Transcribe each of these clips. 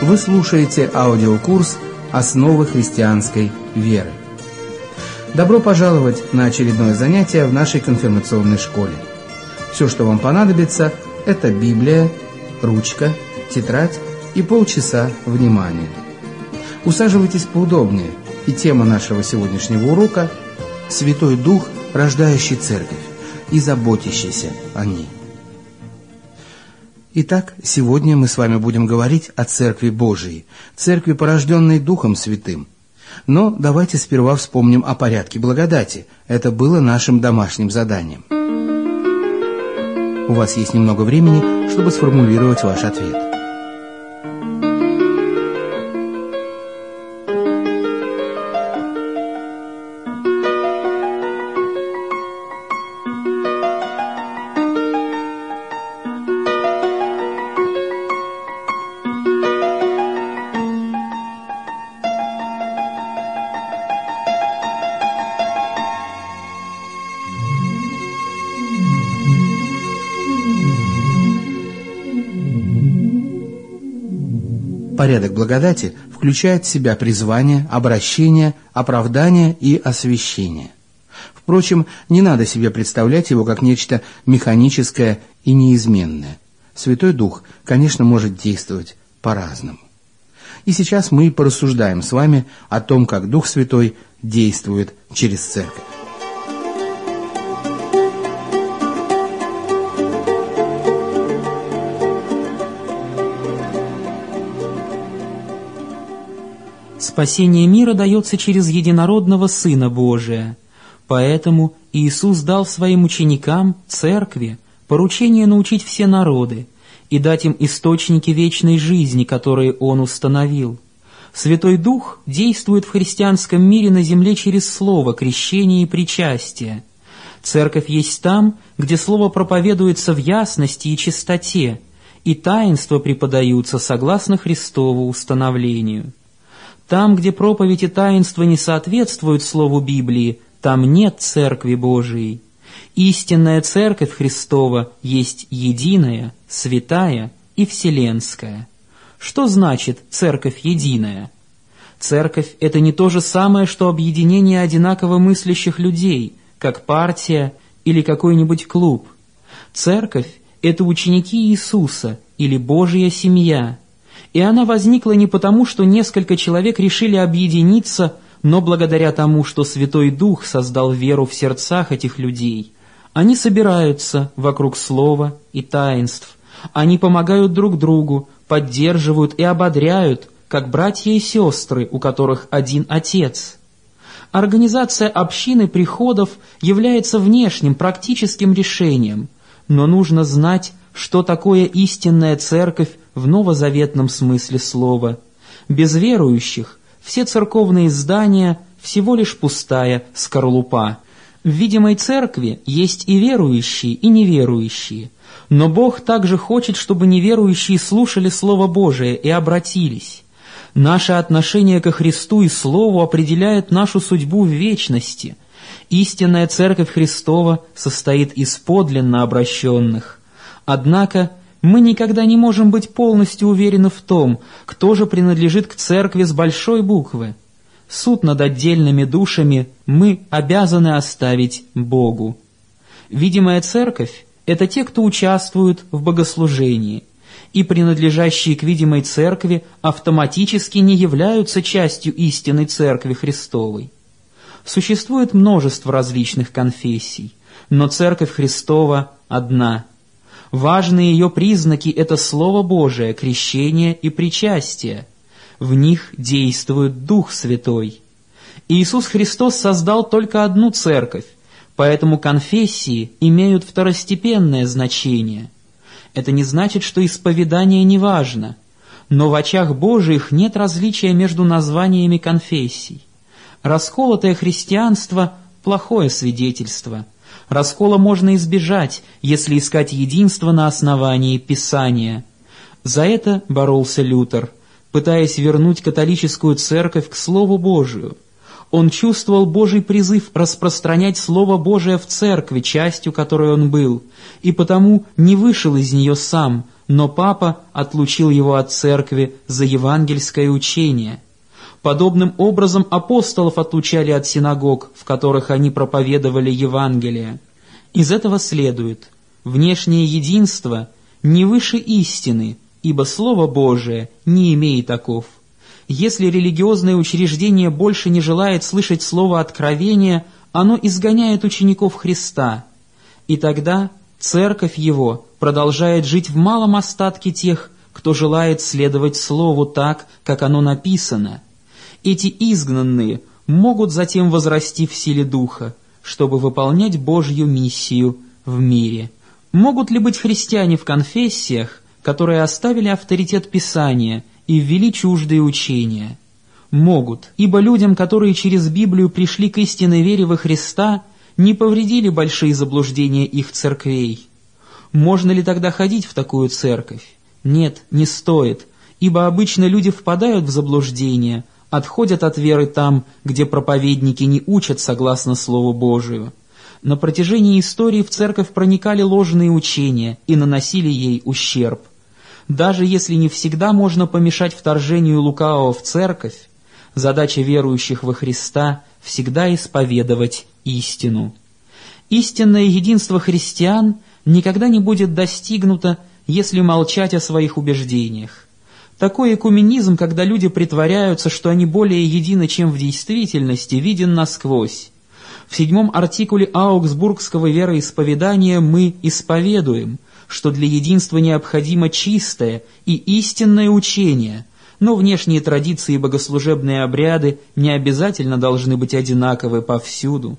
Вы слушаете аудиокурс «Основы христианской веры». Добро пожаловать на очередное занятие в нашей конфирмационной школе. Все, что вам понадобится, это Библия, ручка, тетрадь и полчаса внимания. Усаживайтесь поудобнее, и тема нашего сегодняшнего урока – «Святой Дух, рождающий Церковь и заботящийся о ней». Итак, сегодня мы с вами будем говорить о Церкви Божией, Церкви, порожденной Духом Святым. Но давайте сперва вспомним о порядке благодати. Это было нашим домашним заданием. У вас есть немного времени, чтобы сформулировать ваш ответ. Порядок благодати включает в себя призвание, обращение, оправдание и освящение. Впрочем, не надо себе представлять его как нечто механическое и неизменное. Святой Дух, конечно, может действовать по-разному. И сейчас мы порассуждаем с вами о том, как Дух Святой действует через Церковь. Спасение мира дается через единородного Сына Божия. Поэтому Иисус дал своим ученикам, церкви, поручение научить все народы и дать им источники вечной жизни, которые Он установил. Святой Дух действует в христианском мире на земле через Слово, крещение и причастие. Церковь есть там, где Слово проповедуется в ясности и чистоте, и таинства преподаются согласно Христову установлению. Там, где проповедь и таинство не соответствуют Слову Библии, там нет Церкви Божией. Истинная Церковь Христова есть единая, святая и вселенская. Что значит Церковь единая? Церковь – это не то же самое, что объединение одинаково мыслящих людей, как партия или какой-нибудь клуб. Церковь – это ученики Иисуса или Божья семья – и она возникла не потому, что несколько человек решили объединиться, но благодаря тому, что Святой Дух создал веру в сердцах этих людей. Они собираются вокруг слова и таинств. Они помогают друг другу, поддерживают и ободряют, как братья и сестры, у которых один Отец. Организация общины приходов является внешним практическим решением, но нужно знать, что такое истинная церковь в новозаветном смысле слова. Без верующих все церковные здания всего лишь пустая скорлупа. В видимой церкви есть и верующие, и неверующие. Но Бог также хочет, чтобы неверующие слушали Слово Божие и обратились. Наше отношение ко Христу и Слову определяет нашу судьбу в вечности. Истинная Церковь Христова состоит из подлинно обращенных. Однако мы никогда не можем быть полностью уверены в том, кто же принадлежит к церкви с большой буквы. Суд над отдельными душами мы обязаны оставить Богу. Видимая церковь – это те, кто участвуют в богослужении, и принадлежащие к видимой церкви автоматически не являются частью истинной церкви Христовой. Существует множество различных конфессий, но церковь Христова одна – Важные ее признаки – это Слово Божие, крещение и причастие. В них действует Дух Святой. Иисус Христос создал только одну церковь, поэтому конфессии имеют второстепенное значение. Это не значит, что исповедание не важно, но в очах Божиих нет различия между названиями конфессий. Расколотое христианство – плохое свидетельство – Раскола можно избежать, если искать единство на основании Писания. За это боролся Лютер, пытаясь вернуть католическую церковь к Слову Божию. Он чувствовал Божий призыв распространять Слово Божие в церкви, частью которой он был, и потому не вышел из нее сам, но папа отлучил его от церкви за евангельское учение. Подобным образом апостолов отлучали от синагог, в которых они проповедовали Евангелие. Из этого следует, внешнее единство не выше истины, ибо Слово Божие не имеет таков. Если религиозное учреждение больше не желает слышать слово откровения, оно изгоняет учеников Христа, и тогда церковь его продолжает жить в малом остатке тех, кто желает следовать Слову так, как оно написано. Эти изгнанные могут затем возрасти в силе Духа, чтобы выполнять Божью миссию в мире. Могут ли быть христиане в конфессиях, которые оставили авторитет Писания и ввели чуждые учения? Могут, ибо людям, которые через Библию пришли к истинной вере во Христа, не повредили большие заблуждения их церквей. Можно ли тогда ходить в такую церковь? Нет, не стоит, ибо обычно люди впадают в заблуждение, отходят от веры там, где проповедники не учат согласно Слову Божию. На протяжении истории в церковь проникали ложные учения и наносили ей ущерб. Даже если не всегда можно помешать вторжению лукавого в церковь, задача верующих во Христа всегда исповедовать истину. Истинное единство христиан никогда не будет достигнуто, если молчать о своих убеждениях. Такой экуменизм, когда люди притворяются, что они более едины, чем в действительности, виден насквозь. В седьмом артикуле Аугсбургского вероисповедания мы исповедуем, что для единства необходимо чистое и истинное учение, но внешние традиции и богослужебные обряды не обязательно должны быть одинаковы повсюду.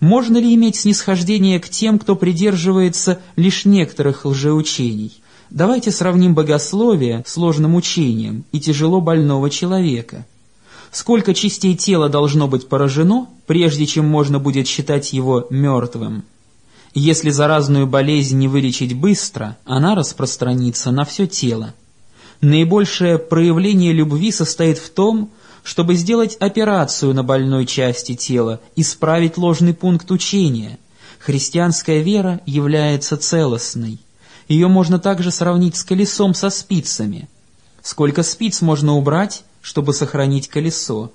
Можно ли иметь снисхождение к тем, кто придерживается лишь некоторых лжеучений? Давайте сравним богословие с сложным учением и тяжело больного человека – сколько частей тела должно быть поражено, прежде чем можно будет считать его мертвым. Если заразную болезнь не вылечить быстро, она распространится на все тело. Наибольшее проявление любви состоит в том, чтобы сделать операцию на больной части тела, исправить ложный пункт учения. Христианская вера является целостной. Ее можно также сравнить с колесом со спицами. Сколько спиц можно убрать, чтобы сохранить колесо.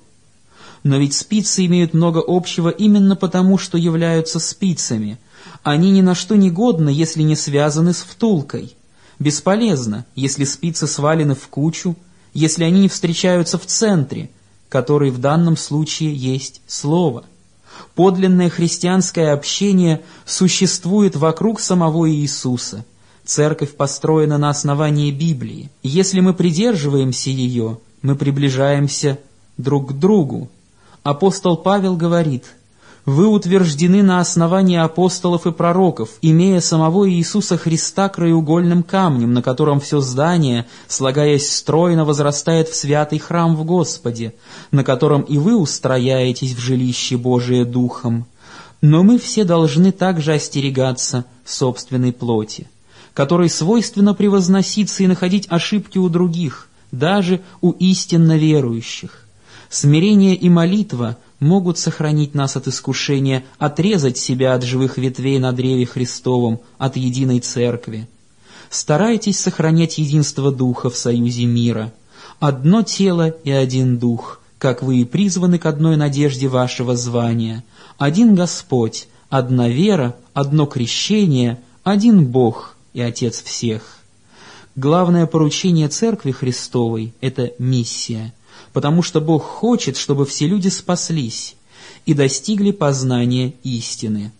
Но ведь спицы имеют много общего именно потому, что являются спицами. Они ни на что не годны, если не связаны с втулкой. Бесполезно, если спицы свалены в кучу, если они не встречаются в центре, который в данном случае есть слово. Подлинное христианское общение существует вокруг самого Иисуса. Церковь построена на основании Библии. Если мы придерживаемся ее – мы приближаемся друг к другу. Апостол Павел говорит, «Вы утверждены на основании апостолов и пророков, имея самого Иисуса Христа краеугольным камнем, на котором все здание, слагаясь стройно, возрастает в святый храм в Господе, на котором и вы устрояетесь в жилище Божие Духом. Но мы все должны также остерегаться собственной плоти, которой свойственно превозноситься и находить ошибки у других, даже у истинно верующих. Смирение и молитва могут сохранить нас от искушения отрезать себя от живых ветвей на древе Христовом, от единой церкви. Старайтесь сохранять единство Духа в союзе мира. Одно тело и один Дух, как вы и призваны к одной надежде вашего звания. Один Господь, одна вера, одно крещение, один Бог и Отец всех. Главное поручение Церкви Христовой – это миссия, потому что Бог хочет, чтобы все люди спаслись и достигли познания истины.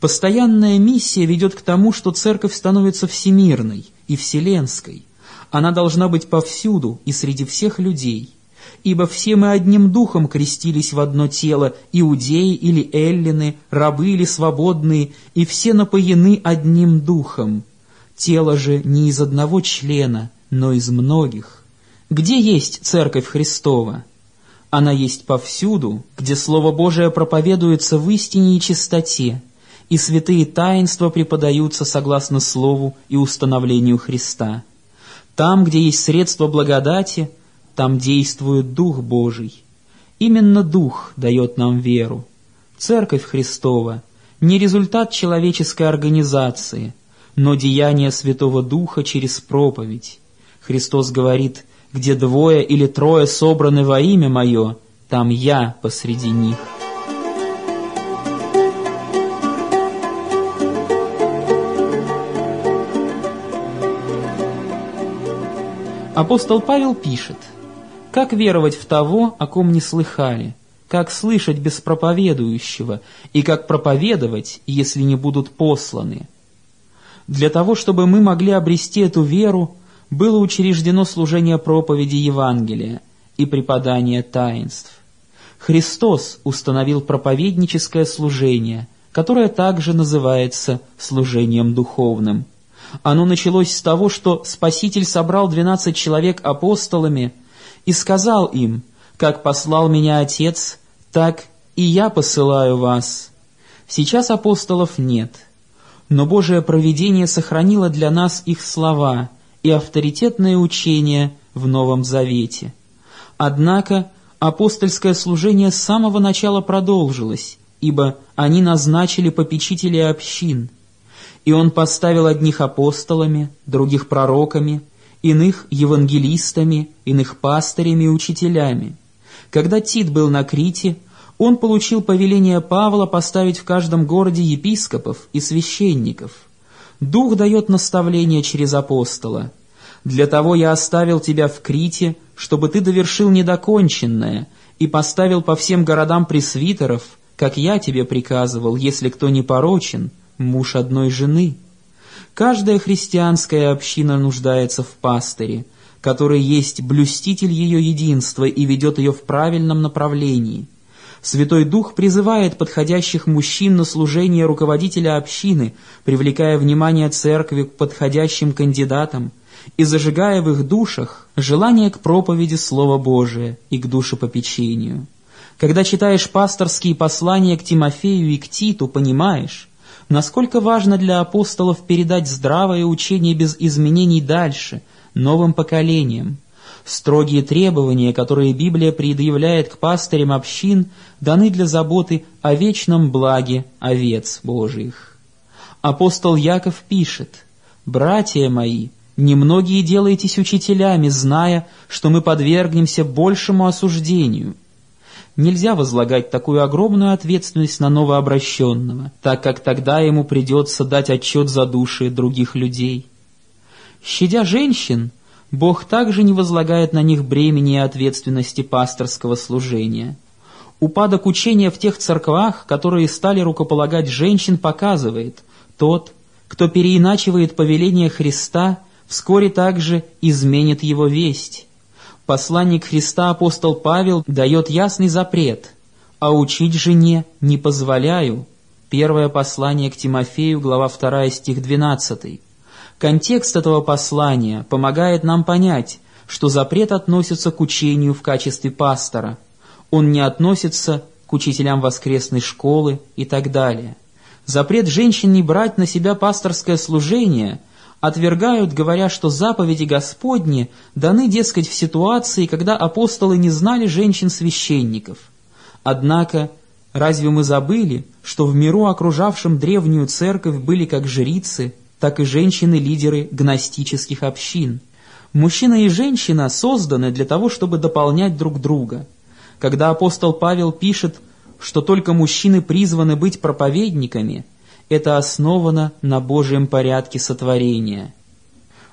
Постоянная миссия ведет к тому, что Церковь становится всемирной и вселенской. Она должна быть повсюду и среди всех людей, ибо все мы одним духом крестились в одно тело, иудеи или эллины, рабы или свободные, и все напоены одним духом – Тело же не из одного члена, но из многих. Где есть Церковь Христова? Она есть повсюду, где Слово Божие проповедуется в истине и чистоте, и святые таинства преподаются согласно Слову и установлению Христа. Там, где есть средства благодати, там действует Дух Божий. Именно Дух дает нам веру. Церковь Христова – не результат человеческой организации – но деяние Святого Духа через проповедь. Христос говорит, где двое или трое собраны во имя Мое, там Я посреди них. Апостол Павел пишет, «Как веровать в того, о ком не слыхали? Как слышать без проповедующего? И как проповедовать, если не будут посланы?» Для того, чтобы мы могли обрести эту веру, было учреждено служение проповеди Евангелия и преподание таинств. Христос установил проповедническое служение, которое также называется служением духовным – оно началось с того, что Спаситель собрал двенадцать человек апостолами и сказал им, «Как послал меня Отец, так и я посылаю вас». Сейчас апостолов нет, но Божие провидение сохранило для нас их слова и авторитетное учение в Новом Завете. Однако апостольское служение с самого начала продолжилось, ибо они назначили попечителей общин – и он поставил одних апостолами, других пророками, иных евангелистами, иных пастырями и учителями. Когда Тит был на Крите, он получил повеление Павла поставить в каждом городе епископов и священников. Дух дает наставление через апостола. «Для того я оставил тебя в Крите, чтобы ты довершил недоконченное и поставил по всем городам пресвитеров, как я тебе приказывал, если кто не порочен, муж одной жены. Каждая христианская община нуждается в пастыре, который есть блюститель ее единства и ведет ее в правильном направлении. Святой Дух призывает подходящих мужчин на служение руководителя общины, привлекая внимание церкви к подходящим кандидатам и зажигая в их душах желание к проповеди Слова Божия и к душепопечению. Когда читаешь пасторские послания к Тимофею и к Титу, понимаешь, насколько важно для апостолов передать здравое учение без изменений дальше, новым поколениям. Строгие требования, которые Библия предъявляет к пастырям общин, даны для заботы о вечном благе овец Божиих. Апостол Яков пишет, «Братья мои, немногие делаетесь учителями, зная, что мы подвергнемся большему осуждению» нельзя возлагать такую огромную ответственность на новообращенного, так как тогда ему придется дать отчет за души других людей. Щадя женщин, Бог также не возлагает на них бремени и ответственности пасторского служения. Упадок учения в тех церквах, которые стали рукополагать женщин, показывает, тот, кто переиначивает повеление Христа, вскоре также изменит его весть. Посланник Христа апостол Павел дает ясный запрет, а учить жене не позволяю. Первое послание к Тимофею, глава 2, стих 12. Контекст этого послания помогает нам понять, что запрет относится к учению в качестве пастора. Он не относится к учителям воскресной школы и так далее. Запрет женщин не брать на себя пасторское служение – отвергают, говоря, что заповеди Господни даны, дескать, в ситуации, когда апостолы не знали женщин-священников. Однако, разве мы забыли, что в миру, окружавшем древнюю церковь, были как жрицы, так и женщины-лидеры гностических общин? Мужчина и женщина созданы для того, чтобы дополнять друг друга. Когда апостол Павел пишет, что только мужчины призваны быть проповедниками – это основано на Божьем порядке сотворения.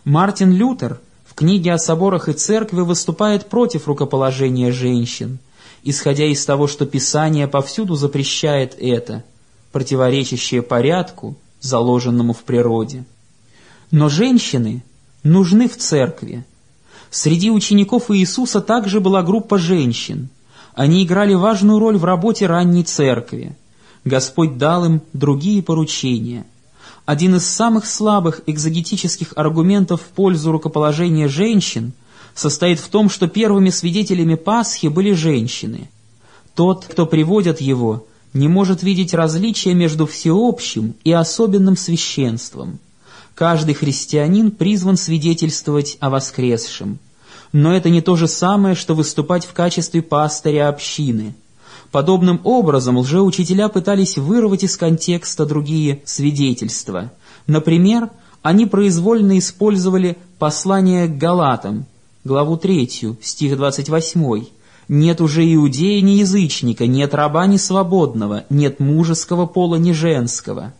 Мартин Лютер в книге о соборах и церкви выступает против рукоположения женщин, исходя из того, что Писание повсюду запрещает это, противоречащее порядку, заложенному в природе. Но женщины нужны в церкви. Среди учеников Иисуса также была группа женщин. Они играли важную роль в работе ранней церкви. Господь дал им другие поручения. Один из самых слабых экзогетических аргументов в пользу рукоположения женщин состоит в том, что первыми свидетелями Пасхи были женщины. Тот, кто приводит его, не может видеть различия между всеобщим и особенным священством. Каждый христианин призван свидетельствовать о воскресшем. Но это не то же самое, что выступать в качестве пастыря общины – Подобным образом лжеучителя пытались вырвать из контекста другие свидетельства. Например, они произвольно использовали послание к Галатам, главу 3, стих 28. «Нет уже иудея ни язычника, нет раба ни свободного, нет мужеского пола ни женского».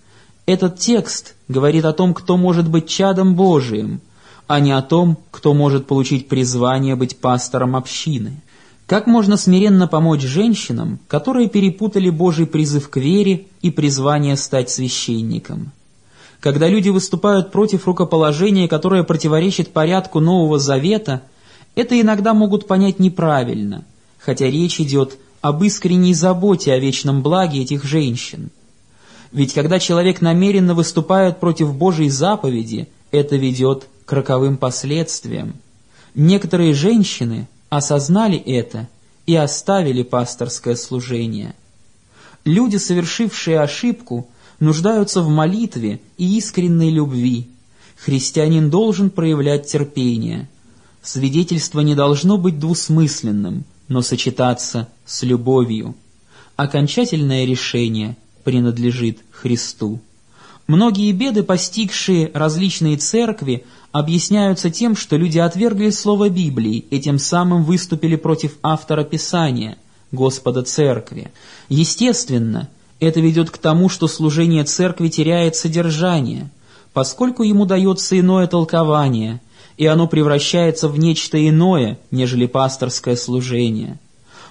Этот текст говорит о том, кто может быть чадом Божиим, а не о том, кто может получить призвание быть пастором общины. Как можно смиренно помочь женщинам, которые перепутали Божий призыв к вере и призвание стать священником? Когда люди выступают против рукоположения, которое противоречит порядку Нового Завета, это иногда могут понять неправильно, хотя речь идет об искренней заботе о вечном благе этих женщин. Ведь когда человек намеренно выступает против Божьей заповеди, это ведет к роковым последствиям. Некоторые женщины осознали это и оставили пасторское служение. Люди, совершившие ошибку, нуждаются в молитве и искренней любви. Христианин должен проявлять терпение. Свидетельство не должно быть двусмысленным, но сочетаться с любовью. Окончательное решение принадлежит Христу. Многие беды, постигшие различные церкви, объясняются тем, что люди отвергли слово Библии и тем самым выступили против автора Писания, Господа Церкви. Естественно, это ведет к тому, что служение церкви теряет содержание, поскольку ему дается иное толкование, и оно превращается в нечто иное, нежели пасторское служение.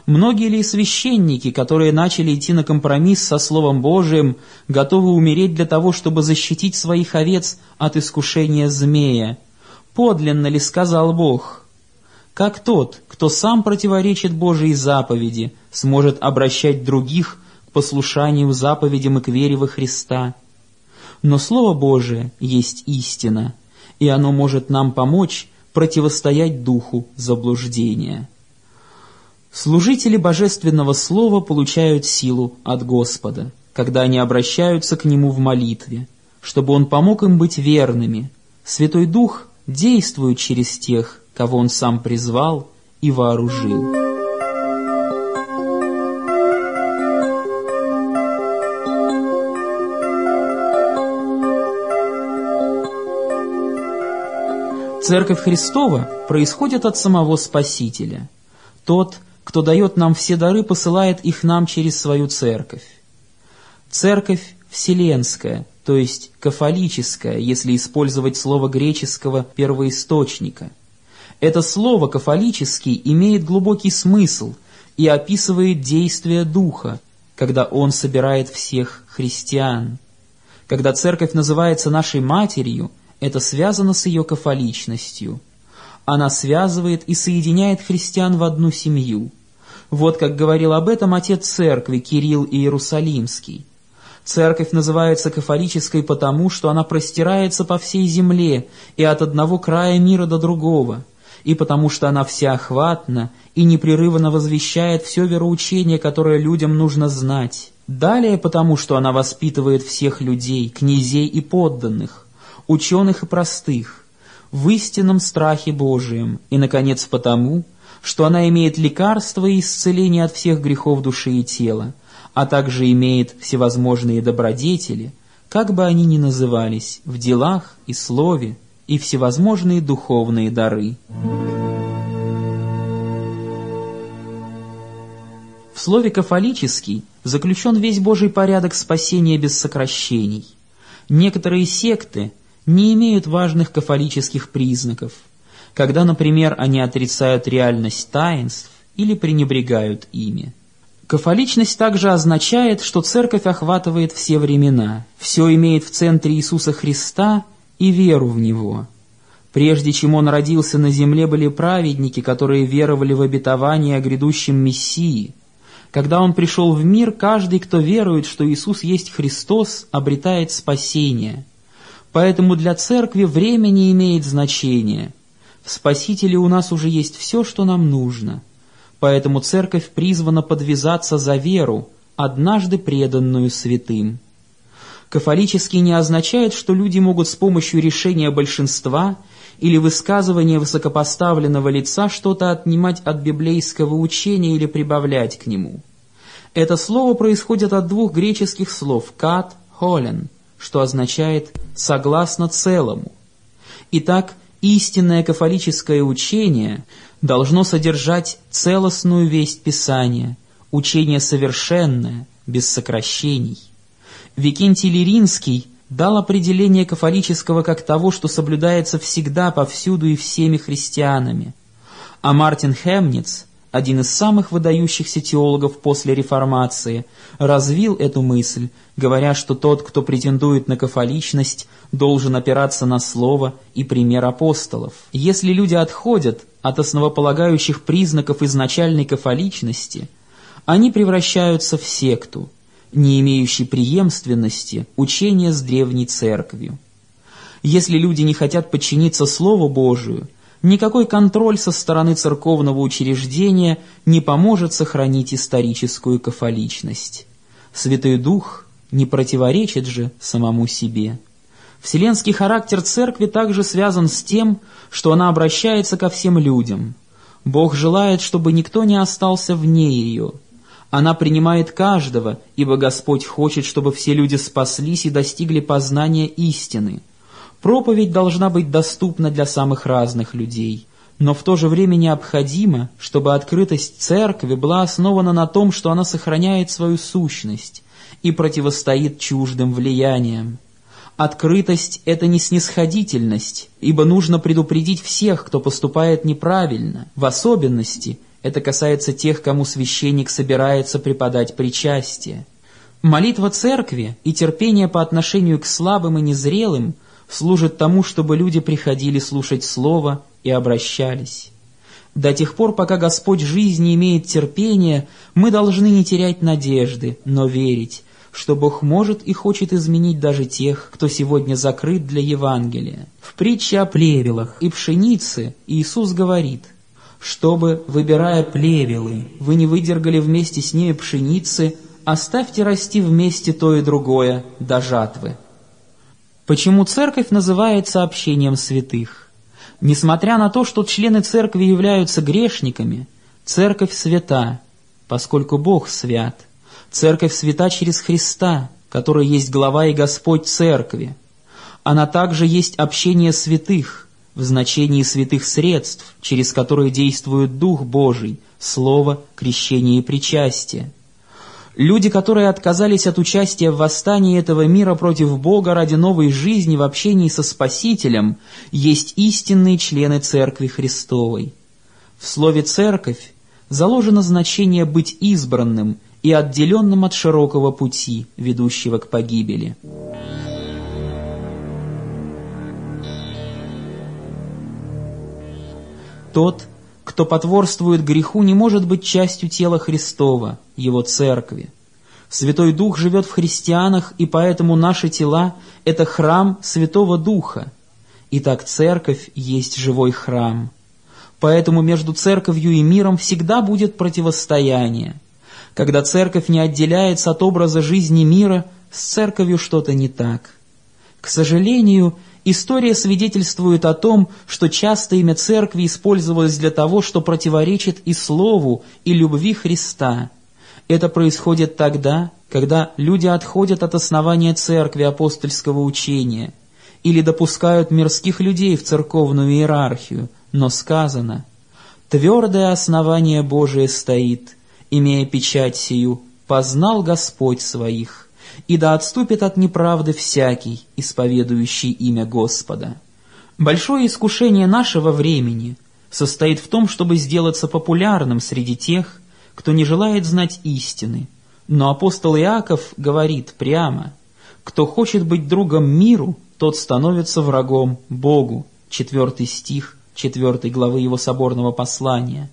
Многие ли священники, которые начали идти на компромисс со Словом Божиим, готовы умереть для того, чтобы защитить своих овец от искушения змея? Подлинно ли сказал Бог? Как тот, кто сам противоречит Божьей заповеди, сможет обращать других послушанию заповедям и к вере во Христа. Но Слово Божие есть истина, и оно может нам помочь противостоять духу заблуждения. Служители Божественного Слова получают силу от Господа, когда они обращаются к Нему в молитве, чтобы Он помог им быть верными. Святой Дух действует через тех, кого Он сам призвал и вооружил. Церковь Христова происходит от самого Спасителя. Тот, кто дает нам все дары, посылает их нам через свою церковь. Церковь вселенская, то есть кафолическая, если использовать слово греческого первоисточника. Это слово «кафолический» имеет глубокий смысл и описывает действие Духа, когда Он собирает всех христиан. Когда церковь называется нашей матерью – это связано с ее кафоличностью. Она связывает и соединяет христиан в одну семью. Вот как говорил об этом отец церкви Кирилл Иерусалимский. Церковь называется кафолической потому, что она простирается по всей земле и от одного края мира до другого, и потому что она всеохватна и непрерывно возвещает все вероучение, которое людям нужно знать. Далее потому, что она воспитывает всех людей, князей и подданных, ученых и простых, в истинном страхе Божием, и, наконец, потому, что она имеет лекарство и исцеление от всех грехов души и тела, а также имеет всевозможные добродетели, как бы они ни назывались, в делах и слове, и всевозможные духовные дары. В слове «кафолический» заключен весь Божий порядок спасения без сокращений. Некоторые секты не имеют важных кафолических признаков, когда, например, они отрицают реальность таинств или пренебрегают ими. Кафоличность также означает, что церковь охватывает все времена, все имеет в центре Иисуса Христа и веру в Него. Прежде чем Он родился на земле, были праведники, которые веровали в обетование о грядущем Мессии. Когда Он пришел в мир, каждый, кто верует, что Иисус есть Христос, обретает спасение – Поэтому для церкви время не имеет значения. В Спасителе у нас уже есть все, что нам нужно. Поэтому церковь призвана подвязаться за веру, однажды преданную святым. Кафолический не означает, что люди могут с помощью решения большинства или высказывания высокопоставленного лица что-то отнимать от библейского учения или прибавлять к нему. Это слово происходит от двух греческих слов «кат», «холен», что означает «согласно целому». Итак, истинное кафолическое учение должно содержать целостную весть Писания, учение совершенное, без сокращений. Викентий Лиринский дал определение кафолического как того, что соблюдается всегда, повсюду и всеми христианами. А Мартин Хемниц, один из самых выдающихся теологов после Реформации, развил эту мысль, говоря, что тот, кто претендует на кафоличность, должен опираться на слово и пример апостолов. Если люди отходят от основополагающих признаков изначальной кафоличности, они превращаются в секту – не имеющий преемственности учения с древней церковью. Если люди не хотят подчиниться Слову Божию, никакой контроль со стороны церковного учреждения не поможет сохранить историческую кафоличность. Святой Дух не противоречит же самому себе. Вселенский характер церкви также связан с тем, что она обращается ко всем людям. Бог желает, чтобы никто не остался вне ее – она принимает каждого, ибо Господь хочет, чтобы все люди спаслись и достигли познания истины. Проповедь должна быть доступна для самых разных людей, но в то же время необходимо, чтобы открытость церкви была основана на том, что она сохраняет свою сущность и противостоит чуждым влияниям. Открытость – это не снисходительность, ибо нужно предупредить всех, кто поступает неправильно, в особенности – это касается тех, кому священник собирается преподать причастие. Молитва церкви и терпение по отношению к слабым и незрелым служат тому, чтобы люди приходили слушать Слово и обращались. До тех пор, пока Господь жизни имеет терпение, мы должны не терять надежды, но верить, что Бог может и хочет изменить даже тех, кто сегодня закрыт для Евангелия. В притче о плевелах и пшенице Иисус говорит – чтобы, выбирая плевелы, вы не выдергали вместе с ними пшеницы, оставьте расти вместе то и другое до жатвы. Почему церковь называется общением святых? Несмотря на то, что члены церкви являются грешниками, церковь свята, поскольку Бог свят. Церковь свята через Христа, который есть глава и Господь церкви. Она также есть общение святых – в значении святых средств, через которые действует Дух Божий, Слово, крещение и причастие. Люди, которые отказались от участия в восстании этого мира против Бога ради новой жизни в общении со Спасителем, есть истинные члены Церкви Христовой. В слове «церковь» заложено значение быть избранным и отделенным от широкого пути, ведущего к погибели. Тот, кто потворствует греху, не может быть частью тела Христова, Его Церкви. Святой Дух живет в христианах, и поэтому наши тела – это храм Святого Духа. Итак, Церковь есть живой храм. Поэтому между Церковью и миром всегда будет противостояние. Когда Церковь не отделяется от образа жизни мира, с Церковью что-то не так. К сожалению, История свидетельствует о том, что часто имя церкви использовалось для того, что противоречит и слову, и любви Христа. Это происходит тогда, когда люди отходят от основания церкви апостольского учения или допускают мирских людей в церковную иерархию, но сказано «Твердое основание Божие стоит, имея печать сию, познал Господь своих» и да отступит от неправды всякий, исповедующий имя Господа. Большое искушение нашего времени состоит в том, чтобы сделаться популярным среди тех, кто не желает знать истины. Но апостол Иаков говорит прямо, кто хочет быть другом миру, тот становится врагом Богу. Четвертый стих четвертой главы его соборного послания.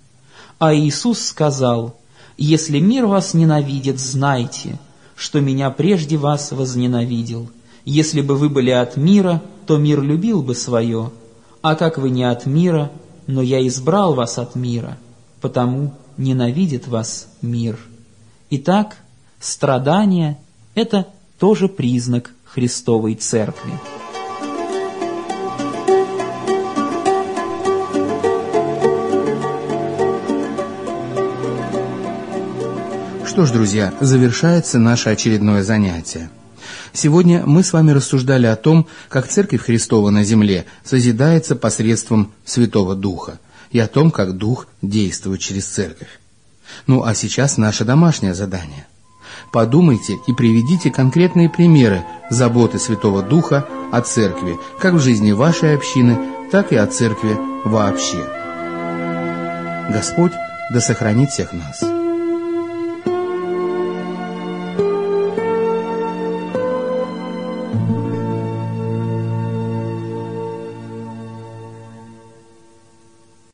А Иисус сказал, «Если мир вас ненавидит, знайте, что меня прежде вас возненавидел. Если бы вы были от мира, то мир любил бы свое, а как вы не от мира, но я избрал вас от мира, потому ненавидит вас мир. Итак, страдание – это тоже признак Христовой Церкви. Что ж, друзья, завершается наше очередное занятие. Сегодня мы с вами рассуждали о том, как Церковь Христова на земле созидается посредством Святого Духа, и о том, как Дух действует через Церковь. Ну а сейчас наше домашнее задание. Подумайте и приведите конкретные примеры заботы Святого Духа о Церкви, как в жизни вашей общины, так и о Церкви вообще. Господь да сохранит всех нас.